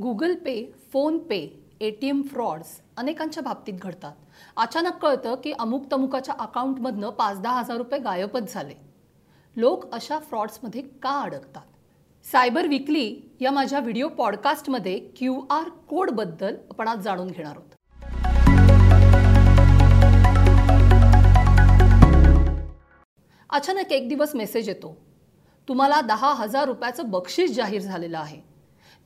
Google Pay PhonePe A T M frauds अनेकांच्या बाबतीत घडतात. अचानक कळतं की अमुक तमुकाच्या अकाउंटमधनं पाच दहा हजार रुपये गायबच झाले. लोक अशा फ्रॉड्समध्ये का अडकतात? सायबर विकली या माझ्या व्हिडिओ पॉडकास्टमध्ये क्यू आर कोडबद्दल आपण आज जाणून घेणार आहोत. अचानक एक दिवस मेसेज येतो. तुम्हाला दहा हजार रुपयाचं बक्षीस जाहीर झालेलं आहे.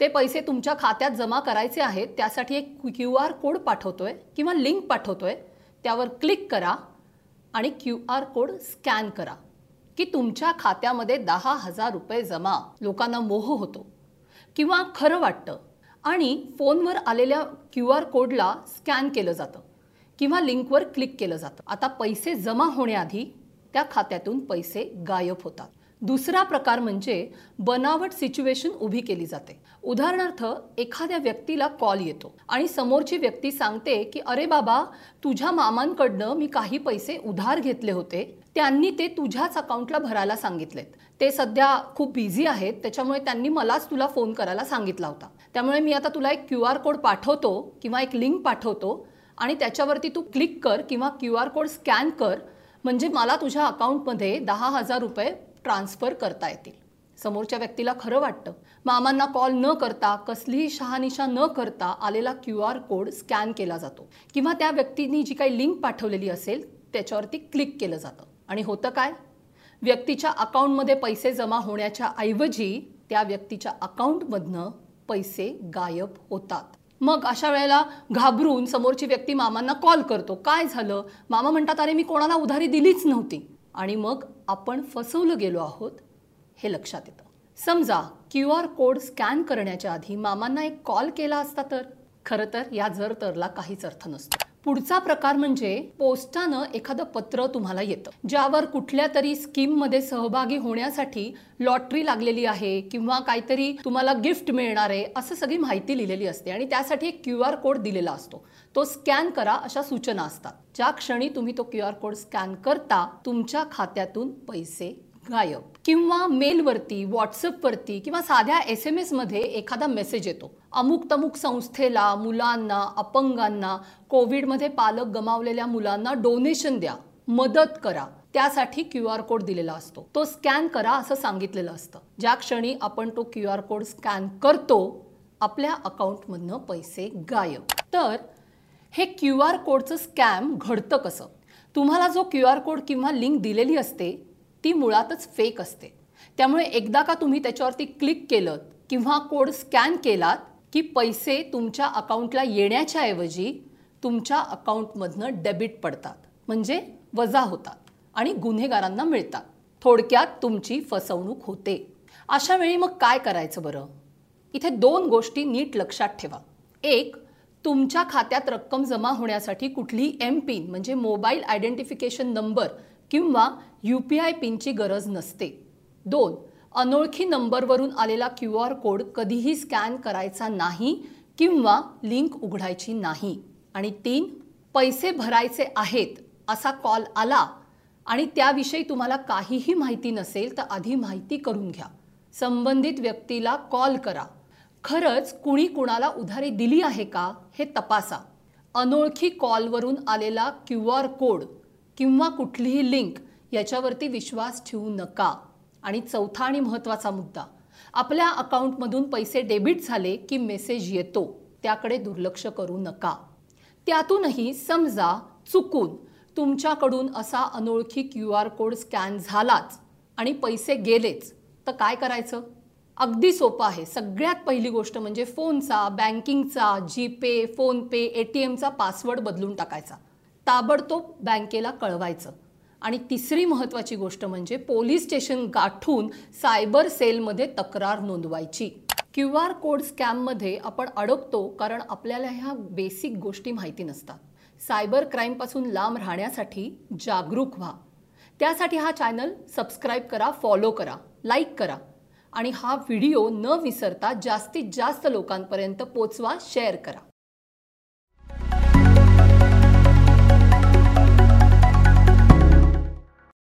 ते पैसे तुमच्या खात्यात जमा करायचे आहेत त्यासाठी एक क्यू आर कोड पाठवतो आहे किंवा लिंक पाठवतो आहे त्यावर क्लिक करा आणि क्यू आर कोड स्कॅन करा की तुमच्या खात्यामध्ये दहा हजार रुपये जमा लोकांना मोह होतो किंवा खरं वाटतं आणि फोनवर आलेल्या क्यू आर कोडला स्कॅन केलं जातं किंवा लिंकवर क्लिक केलं जातं. आता पैसे जमा होण्याआधी त्या खात्यातून पैसे गायब होतात. दुसरा प्रकार म्हणजे बनावट सिच्युएशन उभी केली जाते. उदाहरणार्थ एखाद्या व्यक्तीला कॉल येतो आणि समोरची व्यक्ती सांगते की अरे बाबा तुझ्या मामांकडनं मी काही पैसे उधार घेतले होते. त्यांनी ते तुझ्याच अकाउंटला भरायला सांगितलेत. ते सध्या खूप बिझी आहेत त्याच्यामुळे त्यांनी मलाच तुला फोन करायला सांगितला होता. त्यामुळे मी आता तुला एक क्यू आर कोड पाठवतो किंवा एक लिंक पाठवतो आणि त्याच्यावरती तू क्लिक कर किंवा क्यू आर कोड स्कॅन कर. म्हणजे मला तुझ्या अकाउंटमध्ये दहा हजार रुपये ट्रान्सफर करता येतील. समोरच्या व्यक्तीला खरं वाटतं. मामांना कॉल न करता कसलीही शहानिशा न करता आलेला क्यू आर कोड स्कॅन केला जातो. किंवा त्या व्यक्तींनी जी काही लिंक पाठवलेली असेल त्याच्यावरती क्लिक केलं जातं. आणि होतं काय? व्यक्तीच्या अकाउंटमध्ये पैसे जमा होण्याच्या ऐवजी त्या व्यक्तीच्या अकाउंटमधनं पैसे गायब होतात. मग अशा वेळेला घाबरून समोरची व्यक्ती मामांना कॉल करतो. काय झालं? मामा म्हणतात अरे मी कोणाला उधारी दिलीच नव्हती. आणि मग आपण फसवलं गेलो आहोत हे लक्षात येतं. समजा क्यू आर कोड स्कॅन करण्याच्या आधी मामांना एक कॉल केला असता तर? खरं तर या जर तरला काहीच अर्थ नसतो. पुढचा प्रकार म्हणजे पोस्टानं एखादं पत्र तुम्हाला येतं ज्यावर कुठल्या तरी स्कीममध्ये सहभागी होण्यासाठी लॉटरी लागलेली आहे किंवा काहीतरी तुम्हाला गिफ्ट मिळणार आहे असं सगळी माहिती लिहिलेली असते आणि त्यासाठी एक क्यू आर कोड दिलेला असतो. तो स्कॅन करा अशा सूचना असतात. ज्या क्षणी तुम्ही तो क्यू आर कोड स्कॅन करता तुमच्या खात्यातून पैसे गायब किंवा मेलवरती व्हॉट्सअपवरती किंवा साध्या एस एम एसमध्ये एखादा मेसेज येतो. अमुक तमुक संस्थेला मुलांना अपंगांना कोविडमध्ये पालक गमावलेल्या मुलांना डोनेशन द्या मदत करा. त्यासाठी क्यू आर कोड दिलेला असतो. तो स्कॅन करा असं सांगितलेलं असतं. ज्या क्षणी आपण तो क्यू आर कोड स्कॅन करतो आपल्या अकाउंटमधनं पैसे गायब. तर हे क्यू आर कोडचं स्कॅम घडतं कसं? तुम्हाला जो क्यू आर कोड किंवा लिंक दिलेली असते ती मुळातच फेक असते. त्यामुळे एकदा का तुम्ही त्याच्यावरती क्लिक केलं किंवा कोड स्कॅन केलात की पैसे तुमच्या अकाउंटला येण्याच्या ऐवजी तुमच्या अकाउंटमधनं डेबिट पडतात. म्हणजे वजा होतात आणि गुन्हेगारांना मिळतात. थोडक्यात तुमची फसवणूक होते. अशा वेळी मग काय करायचं बरं? इथे दोन गोष्टी नीट लक्षात ठेवा. एक तुमच्या खात्यात रक्कम जमा होण्यासाठी कुठलीही एम पिन म्हणजे मोबाईल आयडेंटिफिकेशन नंबर किंवा यू पी आय पिनची गरज नसते. दोन अनोळखी नंबरवरून आलेला क्यू आर कोड कधीही स्कॅन करायचा नाही किंवा लिंक उघडायची नाही. आणि तीन पैसे भरायचे आहेत असा कॉल आला आणि त्याविषयी तुम्हाला काहीही माहिती नसेल तर आधी माहिती करून घ्या. संबंधित व्यक्तीला कॉल करा. खरंच कुणी कुणाला उधारी दिली आहे का हे तपासा. अनोळखी कॉलवरून आलेला क्यू आर कोड किंवा कुठलीही लिंक याच्यावरती विश्वास ठेवू नका. आणि चौथा आणि महत्त्वाचा मुद्दा आपल्या अकाउंटमधून पैसे डेबिट झाले की मेसेज येतो त्याकडे दुर्लक्ष करू नका. त्यातूनही समजा चुकून तुमच्याकडून असा अनोळखी क्यू आर कोड स्कॅन झालाच आणि पैसे गेलेच तर काय करायचं? अगदी सोपं आहे. सगळ्यात पहिली गोष्ट म्हणजे फोनचा बँकिंगचा जीपे फोनपे ए टी एमचा पासवर्ड बदलून टाकायचा. ताबडतोब बँकेला कळवायचं. आणि तिसरी महत्त्वाची गोष्ट म्हणजे पोलीस स्टेशन गाठून सायबर सेलमध्ये तक्रार नोंदवायची. क्यू आर कोड स्कॅममध्ये आपण अडकतो कारण आपल्याला ह्या बेसिक गोष्टी माहिती नसतात. सायबर क्राईमपासून लांब राहण्यासाठी जागरूक व्हा. त्यासाठी हा चॅनल सबस्क्राईब करा फॉलो करा लाईक करा. आणि हा व्हिडिओ न विसरता जास्तीत जास्त लोकांपर्यंत पोचवा शेअर करा.